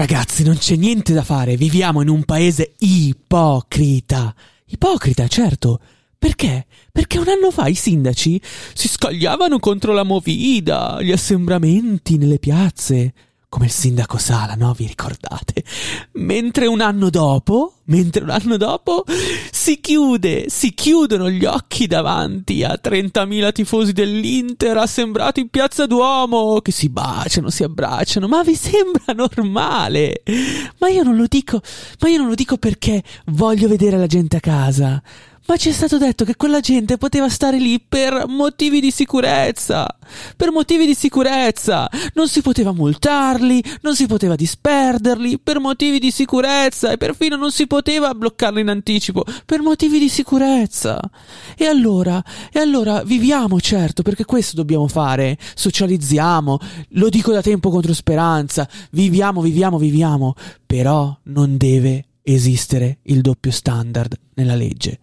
Ragazzi, non c'è niente da fare, viviamo in un paese ipocrita. Ipocrita, certo. Perché? Perché un anno fa i sindaci si scagliavano contro la movida, gli assembramenti nelle piazze, come il sindaco Sala, no? Vi ricordate? Mentre un anno dopo, mentre un anno dopo si chiude, si chiudono gli occhi davanti a 30.000 tifosi dell'Inter assembrati in Piazza Duomo che si baciano, si abbracciano, ma vi sembra normale? Ma io non lo dico, ma io non lo dico perché voglio vedere la gente a casa. Ma ci è stato detto che quella gente poteva stare lì per motivi di sicurezza. Per motivi di sicurezza. Non si poteva multarli, non si poteva disperderli, per motivi di sicurezza. E perfino non si poteva bloccarli in anticipo, per motivi di sicurezza. E allora, e allora viviamo certo, perché questo dobbiamo fare. Socializziamo. Lo dico da tempo contro speranza. Viviamo, viviamo, viviamo. Però non deve esistere il doppio standard nella legge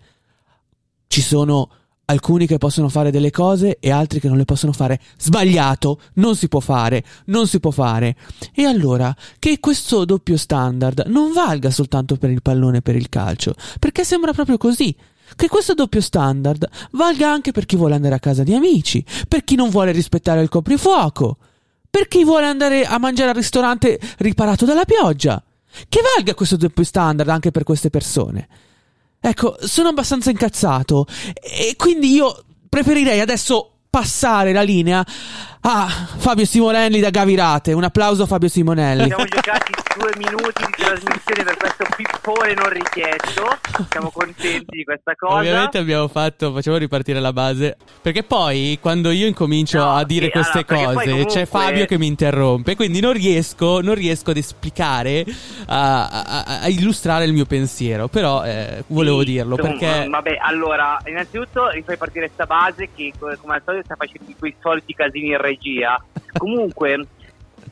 ci sono alcuni che possono fare delle cose e altri che non le possono fare. Sbagliato, non si può fare, non si può fare. E allora che questo doppio standard non valga soltanto per il pallone e per il calcio, perché sembra proprio così. Che questo doppio standard valga anche per chi vuole andare a casa di amici, per chi non vuole rispettare il coprifuoco, per chi vuole andare a mangiare al ristorante riparato dalla pioggia. Che valga questo doppio standard anche per queste persone. Ecco, sono abbastanza incazzato. E quindi io preferirei adesso passare la linea a Fabio Simonelli da Gavirate. Un applauso a Fabio Simonelli. Siamo giocati due minuti di trasmissione per questo pippone non richiesto. Siamo contenti di questa cosa. Ovviamente abbiamo fatto, facciamo ripartire la base. Perché poi quando io incomincio no, a dire sì, queste allora, cose, comunque... c'è Fabio che mi interrompe. Quindi non riesco, non riesco ad esplicare, a, a, a, illustrare il mio pensiero. Però eh, volevo sì, dirlo insomma, perché. Vabbè, allora, innanzitutto rifai partire questa base che, come al solito, sta facendo quei soliti casini in regia. Comunque.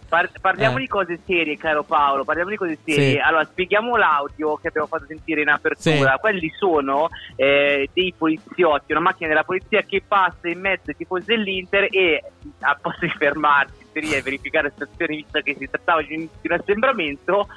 Par- parliamo eh. di cose serie, caro Paolo. Parliamo di cose serie. Sì. Allora, spieghiamo l'audio che abbiamo fatto sentire in apertura. Sì. Quelli sono eh, dei poliziotti, una macchina della polizia che passa in mezzo ai tifosi dell'Inter e a posto di fermarsi e verificare la situazione, visto che si trattava di un, di un assembramento,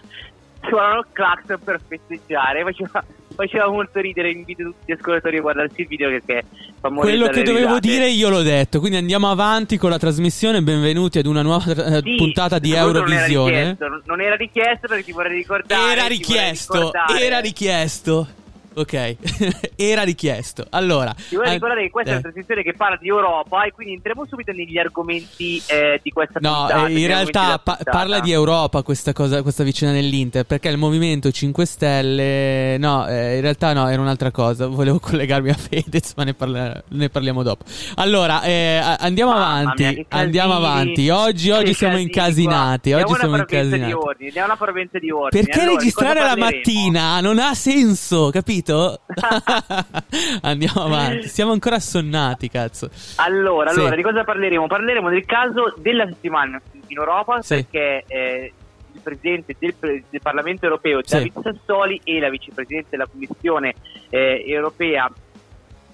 suonano il clacson per festeggiare. Faceva faceva molto ridere. Invito tutti gli ascoltatori a guardarsi il video perché fa morire Quello che dovevo risate. dire io l'ho detto. Quindi andiamo avanti con la trasmissione. Benvenuti ad una nuova eh, sì, puntata di Eurovisione. Non era richiesto, non era richiesto perché ti vorrei ricordare. Era richiesto, era richiesto. Ok, era richiesto. Allora, ti vorrei ricordare che questa eh. è una trasmissione che parla di Europa e quindi entriamo subito negli argomenti eh, di questa no, puntata. No, in realtà pa- parla di Europa questa, cosa, questa vicina dell'Inter perché il Movimento 5 Stelle, no, eh, in realtà no, era un'altra cosa. Volevo collegarmi a Fedez, ma ne, parla- ne parliamo dopo. Allora, eh, andiamo Mamma avanti. Mia, andiamo avanti. Oggi, oggi siamo incasinati. Oggi siamo incasinati. Di una parvenza di ordini. Perché allora, registrare la mattina non ha senso, capito? Capito? Andiamo avanti. Siamo ancora assonnati, cazzo. Allora, sì. allora, di cosa parleremo? Parleremo del caso della settimana in Europa sì. perché eh, il presidente del, del, Parlamento europeo, David sì. Sassoli, e la vicepresidente della Commissione eh, europea,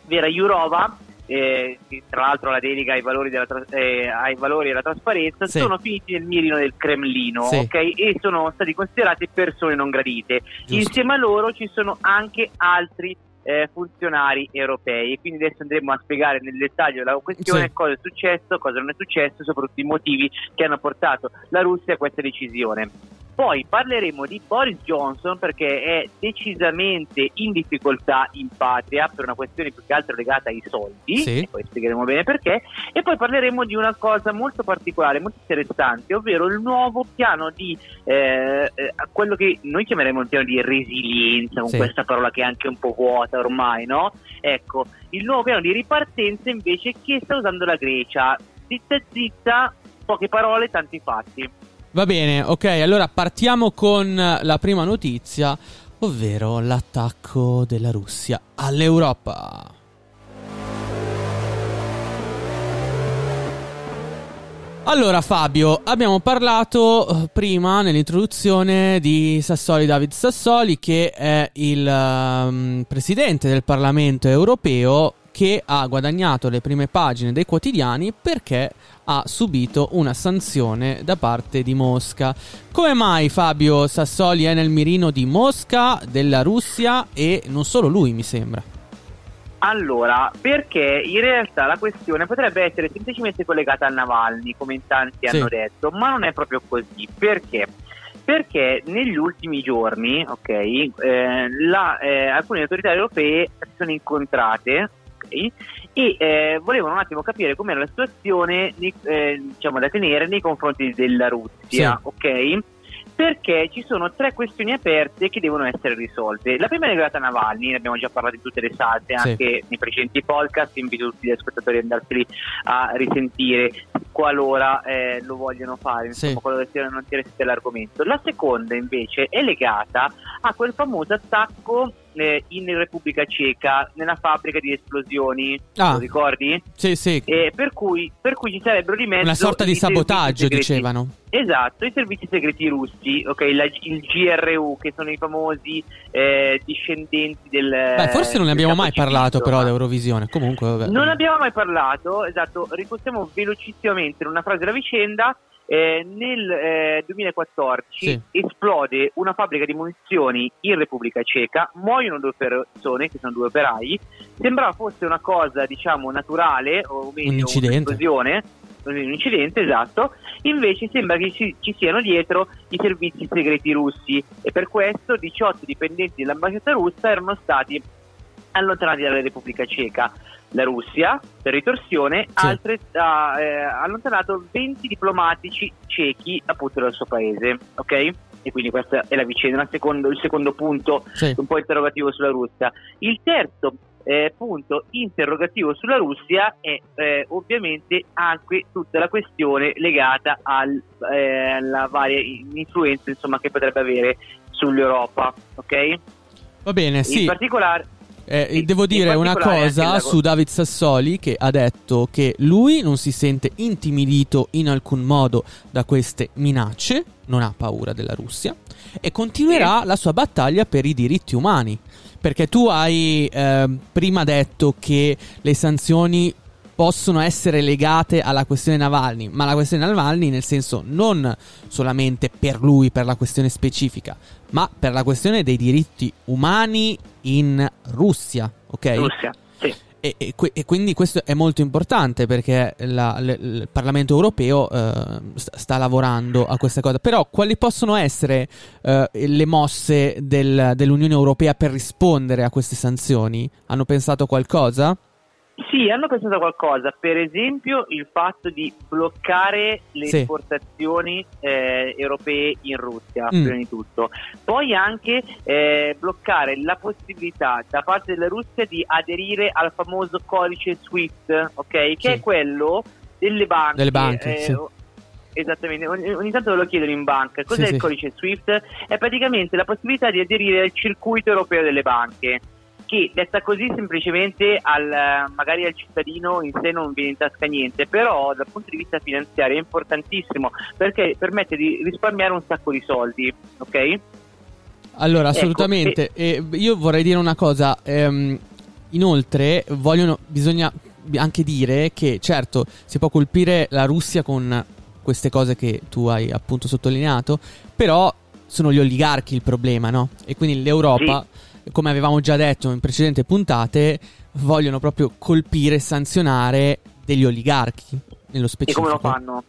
Vera Jourova, eh, tra l'altro la delega ai valori, della, eh, ai valori della trasparenza, sì. sono finiti nel mirino del Cremlino sì. okay? e sono stati considerati persone non gradite. Giusto. Insieme a loro ci sono anche altri eh, funzionari europei. Quindi adesso andremo a spiegare nel dettaglio la questione, sì. cosa è successo, cosa non è successo, soprattutto i motivi che hanno portato la Russia a questa decisione. Poi parleremo di Boris Johnson perché è decisamente in difficoltà in patria per una questione più che altro legata ai soldi, sì. e poi spiegheremo bene perché, e poi parleremo di una cosa molto particolare, molto interessante, ovvero il nuovo piano di eh, eh quello che noi chiameremo il piano di resilienza, con sì. questa parola che è anche un po' vuota ormai, no? Ecco, il nuovo piano di ripartenza invece che sta usando la Grecia. Zitta zitta, poche parole, tanti fatti. Va bene, ok, allora partiamo con la prima notizia, ovvero l'attacco della Russia all'Europa. Allora Fabio, abbiamo parlato eh, prima nell'introduzione di Sassoli, David Sassoli, che è il um, presidente del Parlamento europeo che ha guadagnato le prime pagine dei quotidiani perché ha subito una sanzione da parte di Mosca. Come mai Fabio Sassoli è nel mirino di Mosca, della Russia e non solo lui mi sembra? Allora, perché in realtà la questione potrebbe essere semplicemente collegata a Navalny, come in tanti sì. hanno detto, ma non è proprio così. Perché? Perché negli ultimi giorni, ok, eh, la, eh, alcune autorità europee si sono incontrate okay, e eh, volevano un attimo capire com'era la situazione eh, diciamo, da tenere nei confronti della Russia, sì. ok? perché ci sono tre questioni aperte che devono essere risolte. La prima è legata a Navalny, ne abbiamo già parlato in tutte le salse, sì. anche nei precedenti podcast, invito tutti gli ascoltatori ad andarseli a risentire qualora eh, lo vogliono fare, insomma, sì. qualora non interessate l'argomento. La seconda invece è legata a quel famoso attacco eh, in Repubblica Ceca, nella fabbrica di esplosioni, ah. lo ricordi? Sì, sì. Eh, per, cui, per, cui, ci sarebbero di mezzo... Una sorta di sabotaggio, dicevano. Esatto, i servizi segreti russi, ok, la, il GRU, che sono i famosi eh, discendenti del... Beh, forse non ne abbiamo mai parlato però ad Eurovisione, comunque... Vabbè. Non abbiamo mai parlato, esatto, ricostiamo velocissimamente in una frase la vicenda eh, nel eh, 2014 sì. esplode una fabbrica di munizioni in Repubblica Ceca, muoiono due persone, che sono due operai. Sembrava fosse una cosa, diciamo, naturale, o meglio, un un'esplosione, un incidente, esatto. Invece sembra che ci, ci, siano dietro i servizi segreti russi e per questo 18 dipendenti dell'ambasciata russa erano stati allontanati dalla Repubblica Ceca la Russia per ritorsione sì. altre, ha eh, allontanato 20 diplomatici cechi appunto dal suo paese, ok? E quindi questa è la vicenda, secondo, il secondo punto sì. un po' interrogativo sulla Russia. Il terzo eh, punto interrogativo sulla Russia è eh, ovviamente anche tutta la questione legata al, eh, alla varia influenza insomma, che potrebbe avere sull'Europa, ok? Va bene, In sì. particolare eh, devo dire una cosa su David Sassoli che ha detto che lui non si sente intimidito in alcun modo da queste minacce, non ha paura della Russia e continuerà sì. la sua battaglia per i diritti umani. Perché tu hai eh, prima detto che le sanzioni possono essere legate alla questione Navalny, ma la questione Navalny nel senso non solamente per lui, per la questione specifica, ma per la questione dei diritti umani in Russia, ok? Russia, sì. E, e, e, quindi questo è molto importante perché la, le, il Parlamento europeo eh, sta, sta, lavorando a questa cosa. Però quali possono essere eh, le mosse del, dell'Unione Europea per rispondere a queste sanzioni? Hanno pensato qualcosa? Sì, hanno pensato a qualcosa, per esempio il fatto di bloccare le sì. esportazioni eh, europee in Russia, mm. prima di tutto. Poi anche eh, bloccare la possibilità da parte della Russia di aderire al famoso codice SWIFT, ok? Che sì. è quello delle banche. Delle banche, eh, sì. Esattamente, ogni, ogni, tanto ve lo chiedono in banca. Cos'è il codice SWIFT? È praticamente la possibilità di aderire al circuito europeo delle banche che detta così semplicemente al, magari al cittadino in sé non viene in tasca niente, però dal punto di vista finanziario è importantissimo perché permette di risparmiare un sacco di soldi, ok? Allora, ecco, assolutamente. Ecco, e... E io vorrei dire una cosa. Ehm, inoltre, vogliono, bisogna anche dire che, certo, si può colpire la Russia con queste cose che tu hai appunto sottolineato, però sono gli oligarchi il problema, no? E quindi l'Europa sì come avevamo già detto in precedenti puntate, vogliono proprio colpire e sanzionare degli oligarchi nello specifico. E come lo fanno?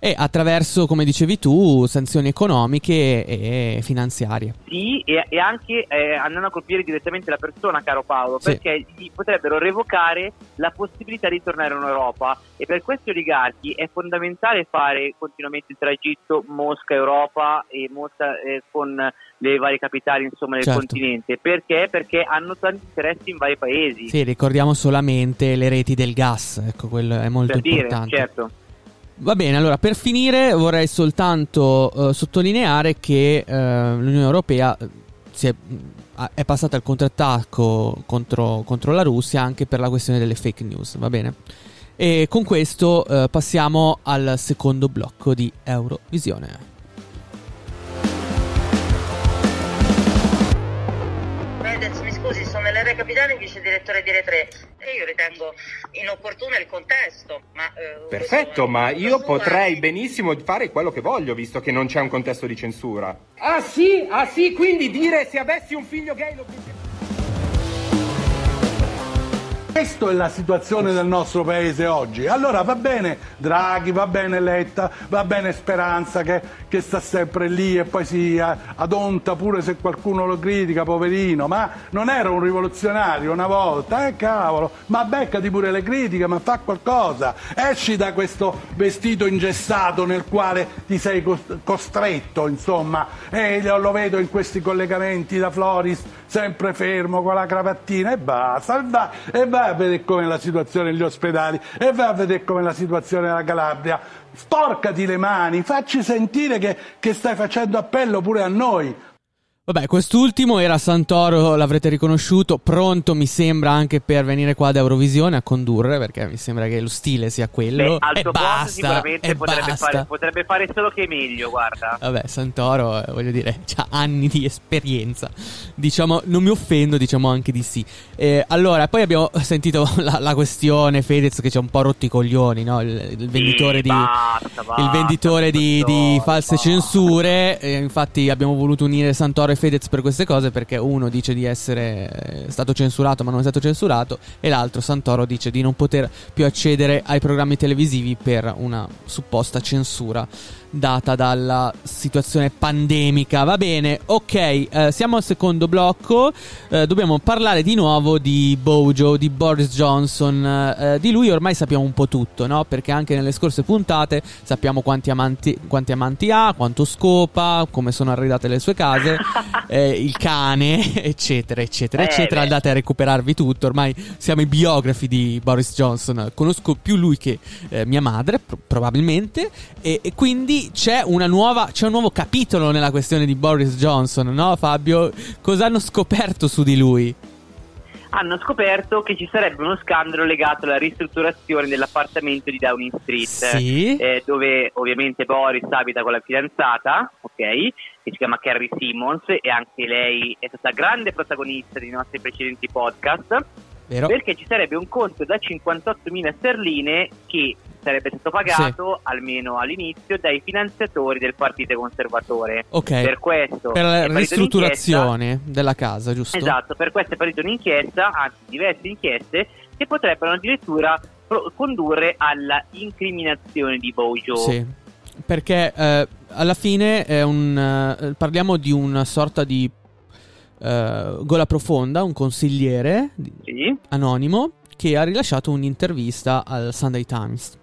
E attraverso, come dicevi tu, sanzioni economiche e finanziarie. Sì, e, e anche eh, andando a colpire direttamente la persona, caro Paolo, sì. perché gli potrebbero revocare la possibilità di tornare in Europa. E per questi oligarchi è fondamentale fare continuamente il tragitto Mosca-Europa e Mosca eh, con le varie capitali insomma, del certo. continente. Perché? Perché hanno tanti interessi in vari paesi. Sì, ricordiamo solamente le reti del gas, ecco, quello è molto per importante. Dire, certo. Va bene, allora per finire vorrei soltanto uh, sottolineare che uh, l'Unione Europea eh, è, è, passata al contrattacco contro, contro, la Russia anche per la questione delle fake news, va bene? E con questo eh, passiamo al secondo blocco di Eurovisione. Mi scusi, sono Valeria Capitani, vice direttore di Re3 e io ritengo inopportuno il contesto. Ma, eh, Perfetto, ma io potrei benissimo fare quello che voglio, visto che non c'è un contesto di censura. Ah sì? Ah sì, quindi dire se avessi un figlio gay lo questa è la situazione del nostro paese oggi. Allora va bene Draghi, va bene Letta, va bene Speranza che, che sta sempre lì e poi si adonta pure se qualcuno lo critica, poverino, ma non era un rivoluzionario una volta, eh cavolo, ma beccati pure le critiche, ma fa qualcosa, esci da questo vestito ingessato nel quale ti sei costretto, insomma, e lo vedo in questi collegamenti da Floris sempre fermo con la cravattina e basta, e va, e va a vedere come la situazione negli ospedali e vai a vedere come la situazione nella Calabria. Sporcati le mani, facci sentire che, che stai facendo appello pure a noi. Vabbè, quest'ultimo era Santoro, l'avrete riconosciuto, pronto mi sembra anche per venire qua ad Eurovisione a condurre, perché mi sembra che lo stile sia quello. Beh, e basta, sicuramente potrebbe fare, potrebbe fare, solo che meglio, guarda. Vabbè, Santoro, eh, voglio dire, ha anni di esperienza. Diciamo, non mi offendo, diciamo anche di sì. Eh, allora, poi abbiamo sentito la, la, questione Fedez che ci ha un po' rotto i coglioni, no? Il, il venditore, sì, di, basta, basta, il venditore di, di, false basta. censure. Eh, infatti abbiamo voluto unire Santoro e Fedez per queste cose perché uno dice di essere eh, stato censurato ma non è stato censurato e l'altro Santoro dice di non poter più accedere ai programmi televisivi per una supposta censura data dalla situazione pandemica. Va bene, ok, eh, siamo al secondo blocco. Eh, dobbiamo parlare di nuovo di Bojo, di Boris Johnson. Eh, di lui ormai sappiamo un po' tutto, no? Perché anche nelle scorse puntate sappiamo quanti amanti, quanti amanti ha, quanto scopa, come sono arredate le sue case, eh, il cane, eccetera, eccetera, eh, eccetera. Andate a recuperarvi tutto. Ormai siamo i biografi di Boris Johnson. Conosco più lui che eh, mia madre, pro- probabilmente, e, e quindi c'è, nuova, c'è un nuovo capitolo nella questione di Boris Johnson, no Fabio? Cosa hanno scoperto su di lui? hanno scoperto che ci sarebbe uno scandalo legato alla ristrutturazione dell'appartamento di Downing Street, sì. eh, dove ovviamente Boris abita con la fidanzata, ok? Che si chiama Carrie Simmons e anche lei è stata grande protagonista dei nostri precedenti podcast. Vero. Perché ci sarebbe un conto da 58.000 sterline che sarebbe stato pagato sì. almeno all'inizio dai finanziatori del partito conservatore. Ok. Per questo per la ristrutturazione della casa, giusto? Esatto, per questo è partita un'inchiesta, anzi diverse inchieste che potrebbero addirittura pro- condurre alla incriminazione di Bojo. Sì. Perché eh, alla fine è un, uh, parliamo di una sorta di uh, gola profonda, un consigliere sì. anonimo che ha rilasciato un'intervista al Sunday Times.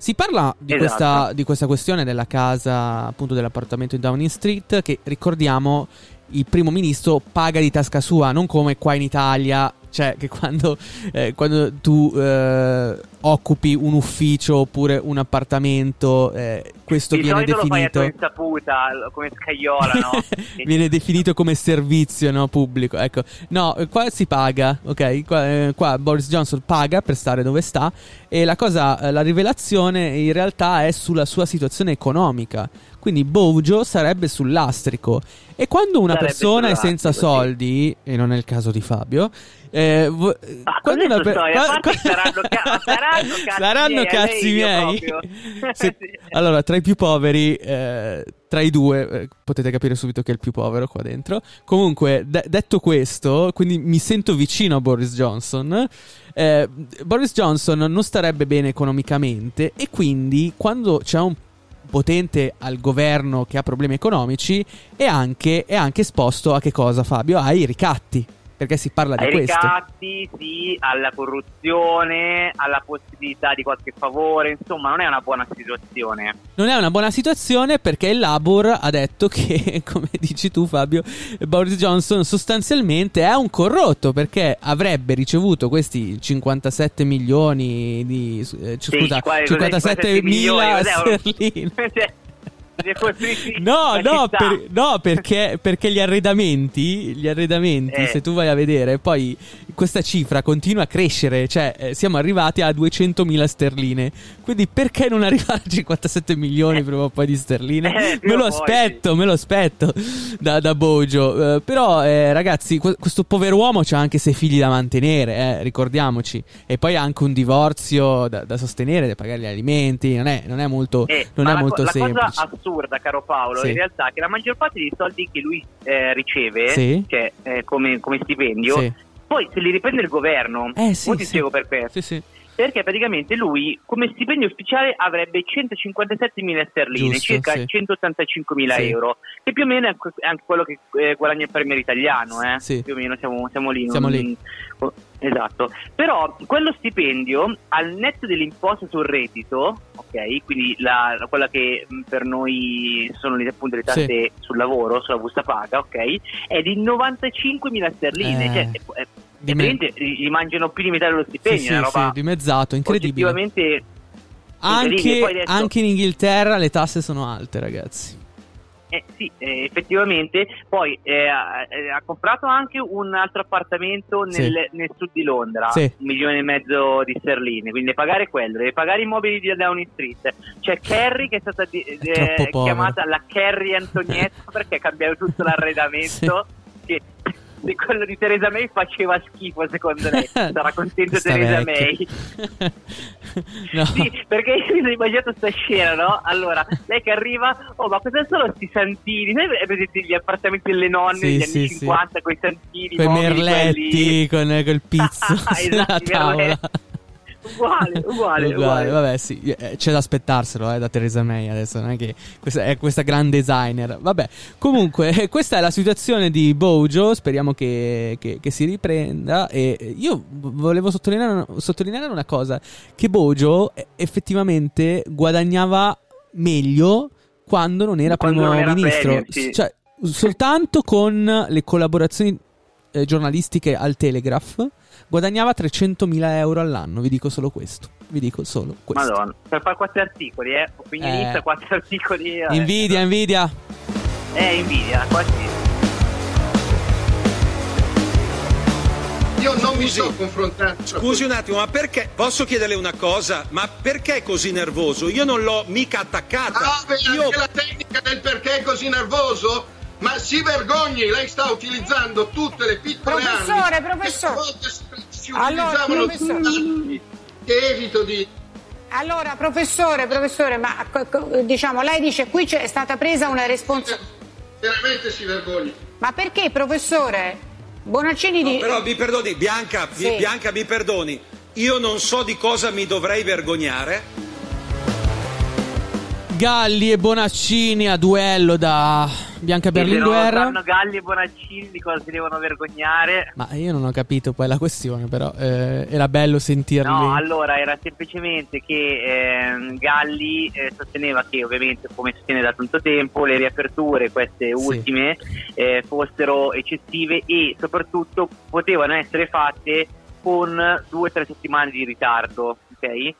Si parla di, esatto. questa, di, questa, questione della casa, appunto dell'appartamento in Downing Street, che ricordiamo il primo ministro paga di tasca sua, non come qua in Italia cioè, che quando, eh, quando tu eh, occupi un ufficio oppure un appartamento, eh, questo Di viene definito. Insaputa, come scagliola, no? viene definito come servizio no, pubblico. Ecco, no, qua si paga, ok? Qua, eh, qua, Boris Johnson paga per stare dove sta. E la cosa, eh, la rivelazione in realtà è sulla sua situazione economica. Quindi Bojo sarebbe sul lastrico. E quando una sarebbe persona è senza soldi, sì. e non è il caso di Fabio, eh, vo- ah, quando una per- qua- qua- saranno, ca- saranno cazzi saranno miei, cazzi miei. Se- allora, tra i più poveri, eh, tra i due, eh, potete capire subito che è il più povero qua dentro. Comunque, de- detto questo, quindi mi sento vicino a Boris Johnson. Eh, Boris Johnson non starebbe bene economicamente e quindi quando c'è un potente al governo che ha problemi economici è anche, è anche esposto a che cosa Fabio? Ai ricatti perché si parla di Ai questo. ricatti, sì, alla corruzione, alla possibilità di qualche favore, insomma non è una buona situazione. Non è una buona situazione perché il Labour ha detto che, come dici tu Fabio, Boris Johnson sostanzialmente è un corrotto perché avrebbe ricevuto questi 57 milioni di... Eh, scusa, sì, 57 mila sterline. No, no, per, no perché, perché, gli arredamenti, gli arredamenti eh. se tu vai a vedere, poi questa cifra continua a crescere, cioè eh, siamo arrivati a 200.000 sterline. Quindi perché non arrivare a 57 milioni prima o poi di sterline? Eh, me lo aspetto, me lo aspetto da, da Bojo. Uh, però eh, ragazzi, qu- questo povero uomo ha anche sei figli da mantenere, eh, ricordiamoci. E poi ha anche un divorzio da, da sostenere, da pagare gli alimenti. Non è, non è molto, eh, non è la, molto la semplice. La cosa assurda, caro Paolo, sì. in realtà è che la maggior parte dei soldi che lui eh, riceve, sì. cioè come, come, stipendio, sì. Poi se li riprende il governo. Eh, sì, ti spiego per questo. Sì, perché praticamente lui come stipendio ufficiale avrebbe 157.000 sterline, Giusto, circa sì. 185.000 Sì. euro, che più o meno è anche quello che eh, guadagna il premier italiano, eh? Sì. più o meno siamo, siamo lì. Siamo non- lì. oh, Esatto, però quello stipendio al netto dell'imposta sul reddito, ok, quindi la, la- quella che mh, per noi sono le, appunto le tasse sul lavoro, sulla busta paga, ok, è di 95.000 sterline, Eh, cioè è, è, di è me- gli mangiano più di metà dello Sì, stipendio, sì, roba sì, dimezzato, incredibile. Anche, incredibile. Poi adesso- anche in Inghilterra le tasse sono alte, ragazzi. Eh, sì, eh, effettivamente. Poi eh, ha, eh, ha comprato anche un altro appartamento nel, Sì. nel sud di Londra, Sì. un milione e mezzo di sterline. Quindi pagare quello, deve pagare i mobili di Downing Street. C'è Carrie che è stata di- eh, troppo povero. chiamata la Carrie Antonietta perché ha cambiato tutto l'arredamento. Che se quello di Teresa May faceva schifo, secondo lei. Sarà contenta Teresa. May. no. Sì, perché io mi sono immaginato sta scena, no? Allora, lei che arriva, oh, ma cosa sono sti santini? Sai è presente gli appartamenti delle nonne Sì, degli sì, anni sì. 50 con i santini, Quei mobili, merletti con col pizzo Ah, esatto, i. Uguale, uguale, uguale. Vabbè, sì, eh, c'è da aspettarselo eh, da Theresa May adesso, non è che questa è questa gran designer. Vabbè, comunque, questa è la situazione di Bojo. Speriamo che, che- che si riprenda. E io volevo sottolineare, sottolineare una cosa: che Bojo eh, effettivamente guadagnava meglio quando non era Quando primo non era ministro. premier, sì. Cioè, soltanto con le collaborazioni eh, giornalistiche al Telegraph guadagnava 300.000 euro all'anno. Vi dico solo questo. Vi dico solo questo. Madonna, per fare quattro articoli, eh. Quindi Eh. inizia quattro articoli. eh. Invidia, invidia. Eh, invidia, quasi. Io non mi sto confrontando. Scusi un attimo, ma perché? Posso chiederle una cosa? Ma perché è così nervoso? Io non l'ho mica attaccata. Ah, beh, Io la tecnica del perché è così nervoso? Ma si vergogni, lei sta utilizzando tutte le piccole Professore, armi professore. che si, si Allora, utilizzavano professore. che evito di... Allora, professore, professore, ma diciamo, lei dice qui c'è stata presa una responsabilità. Veramente si vergogni. Ma perché, professore? Bonaccini di... Però mi perdoni, Bianca, mi- Sì. Bianca, mi perdoni. Io non so di cosa mi dovrei vergognare. Galli e Bonaccini a duello da Bianca Berlinguer. sanno Galli e Bonaccini di cosa si devono vergognare. Ma io non ho capito poi la questione, però eh, era bello sentirli. No, allora era semplicemente che ehm, Galli eh, sosteneva che ovviamente, come sostiene da tanto tempo, le riaperture, queste ultime, eh, fossero eccessive e soprattutto potevano essere fatte con due o tre settimane di ritardo, ok?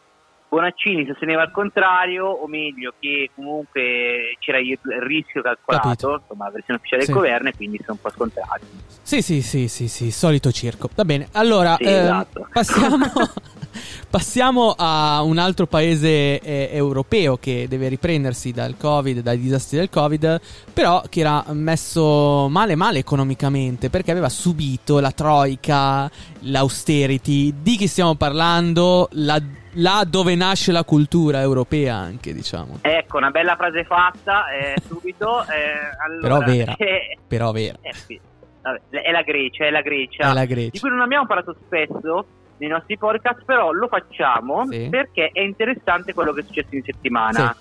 Bonaccini sosteneva il contrario, o meglio che comunque c'era il rischio calcolato, Capito. insomma la versione ufficiale Sì. del governo e quindi sono un po' scontati. Sì, sì, sì, sì, sì, solito circo. Va bene, allora Sì, ehm, esatto. passiamo, passiamo a un altro paese eh, europeo che deve riprendersi dal Covid, dai disastri del Covid, però che era messo male male economicamente perché aveva subito la troica, l'austerity. Di chi stiamo parlando? La- là dove nasce la cultura europea anche, diciamo. Ecco, una bella frase fatta eh, subito. eh, allora, Però vera. eh, Però vera. eh, sì. Vabbè, è la Grecia, è la Grecia. È la Di Grecia. cui non abbiamo parlato spesso nei nostri podcast, però lo facciamo Sì. perché è interessante quello che è successo in settimana.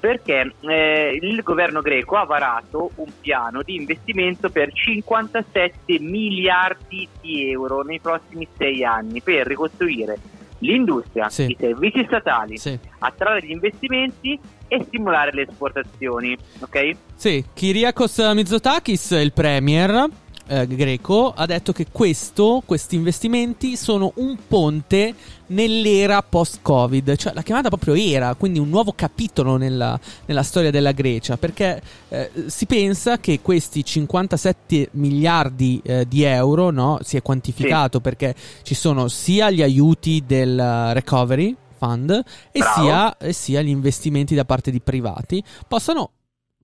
Perché eh, il governo greco ha varato un piano di investimento per 57 miliardi di euro nei prossimi sei anni per ricostruire l'industria, Sì. i servizi statali, Sì. attrarre gli investimenti e stimolare le esportazioni. Ok? Sì, Kyriakos Mitsotakis, il premier, eh, greco ha detto che questo, questi investimenti sono un ponte nell'era post-Covid, cioè l'ha chiamata proprio era, quindi un nuovo capitolo nella, nella storia della Grecia, perché eh, si pensa che questi 57 miliardi eh, di euro, no, si è quantificato sì. perché ci sono sia gli aiuti del recovery fund e sia, e sia, gli investimenti da parte di privati, possano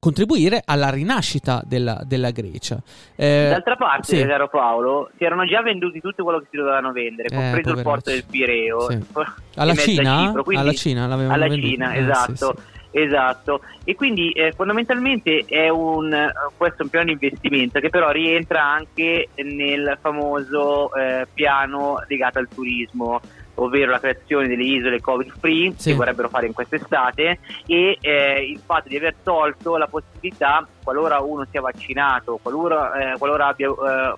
contribuire alla rinascita della, della Grecia. Eh, D'altra parte, sì. caro Paolo, si erano già venduti tutto quello che si dovevano vendere, eh, compreso il porto del Pireo. Sì. Alla, Cina? Cipro, alla Cina? Alla venduto. Cina, eh, esatto. Sì, esatto. E quindi eh, fondamentalmente è un, questo è un piano di investimento che però rientra anche nel famoso eh, piano legato al turismo ovvero la creazione delle isole covid free sì. che vorrebbero fare in quest'estate e eh, il fatto di aver tolto la possibilità qualora uno sia vaccinato qualora, eh, qualora abbia eh,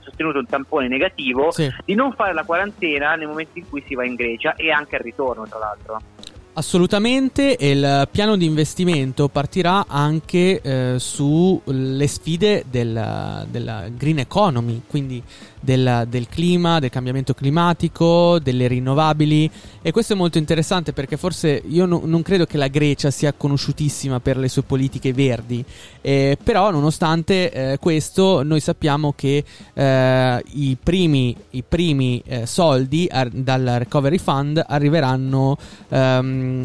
sostenuto un tampone negativo sì. di non fare la quarantena nel momento in cui si va in Grecia e anche al ritorno tra l'altro Assolutamente, e il piano di investimento partirà anche eh, sulle sfide del, della green economy, quindi del, del, clima, del cambiamento climatico, delle rinnovabili. E questo è molto interessante perché forse io no, non credo che la Grecia sia conosciutissima per le sue politiche verdi, eh, però nonostante eh, questo noi sappiamo che eh, i primi, i primi eh, soldi ar- dal Recovery Fund arriveranno ehm,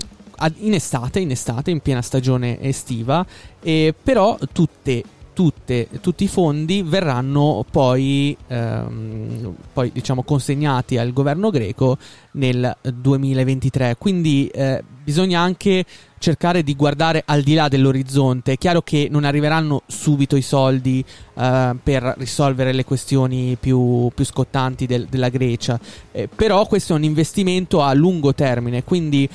in estate, in estate, in piena stagione estiva, però tutte tutte, tutti i fondi verranno poi, ehm, poi diciamo, consegnati al governo greco nel 2023. Quindi eh, bisogna anche cercare di guardare al di là dell'orizzonte. È chiaro che non arriveranno subito i soldi eh, per risolvere le questioni più, più scottanti del, della Grecia, eh, però questo è un investimento a lungo termine, quindi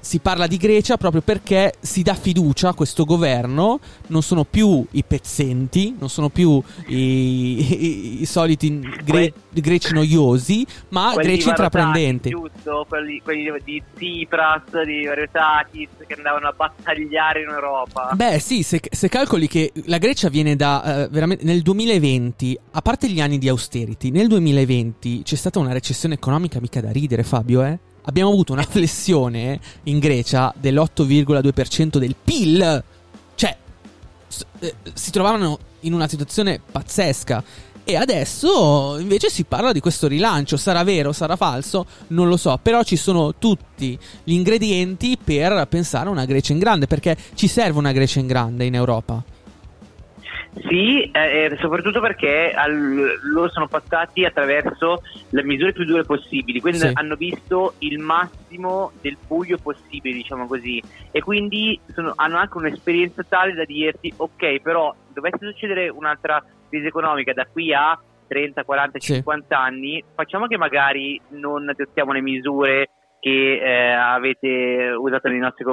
si parla di Grecia proprio perché si dà fiducia a questo governo, non sono più i pezzenti, non sono più i, i, i soliti gre- greci noiosi, ma quelli greci intraprendenti. Giusto, quelli, quelli di Tsipras, di Varotakis che andavano a battagliare in Europa. Beh sì, se, se calcoli che la Grecia viene da uh, veramente nel 2020, a parte gli anni di austerity, nel 2020 c'è stata una recessione economica mica da ridere Fabio, eh? Abbiamo avuto una flessione in Grecia dell'8,2% del PIL. Cioè, eh, si trovavano in una situazione pazzesca. E adesso invece si parla di questo rilancio. Sarà vero, sarà falso? Non lo so. Però ci sono tutti gli ingredienti per pensare a una Grecia in grande. Perché ci serve una Grecia in grande in Europa. Sì, eh, soprattutto perché al, loro sono passati attraverso le misure più dure possibili, quindi sì. hanno visto il massimo del buio possibile, diciamo così, e quindi sono, hanno anche un'esperienza tale da dirti, ok, però dovesse succedere un'altra crisi economica da qui a 30, 40, sì. 50 anni, facciamo che magari non adottiamo le misure che eh, avete usato nei nostri confronti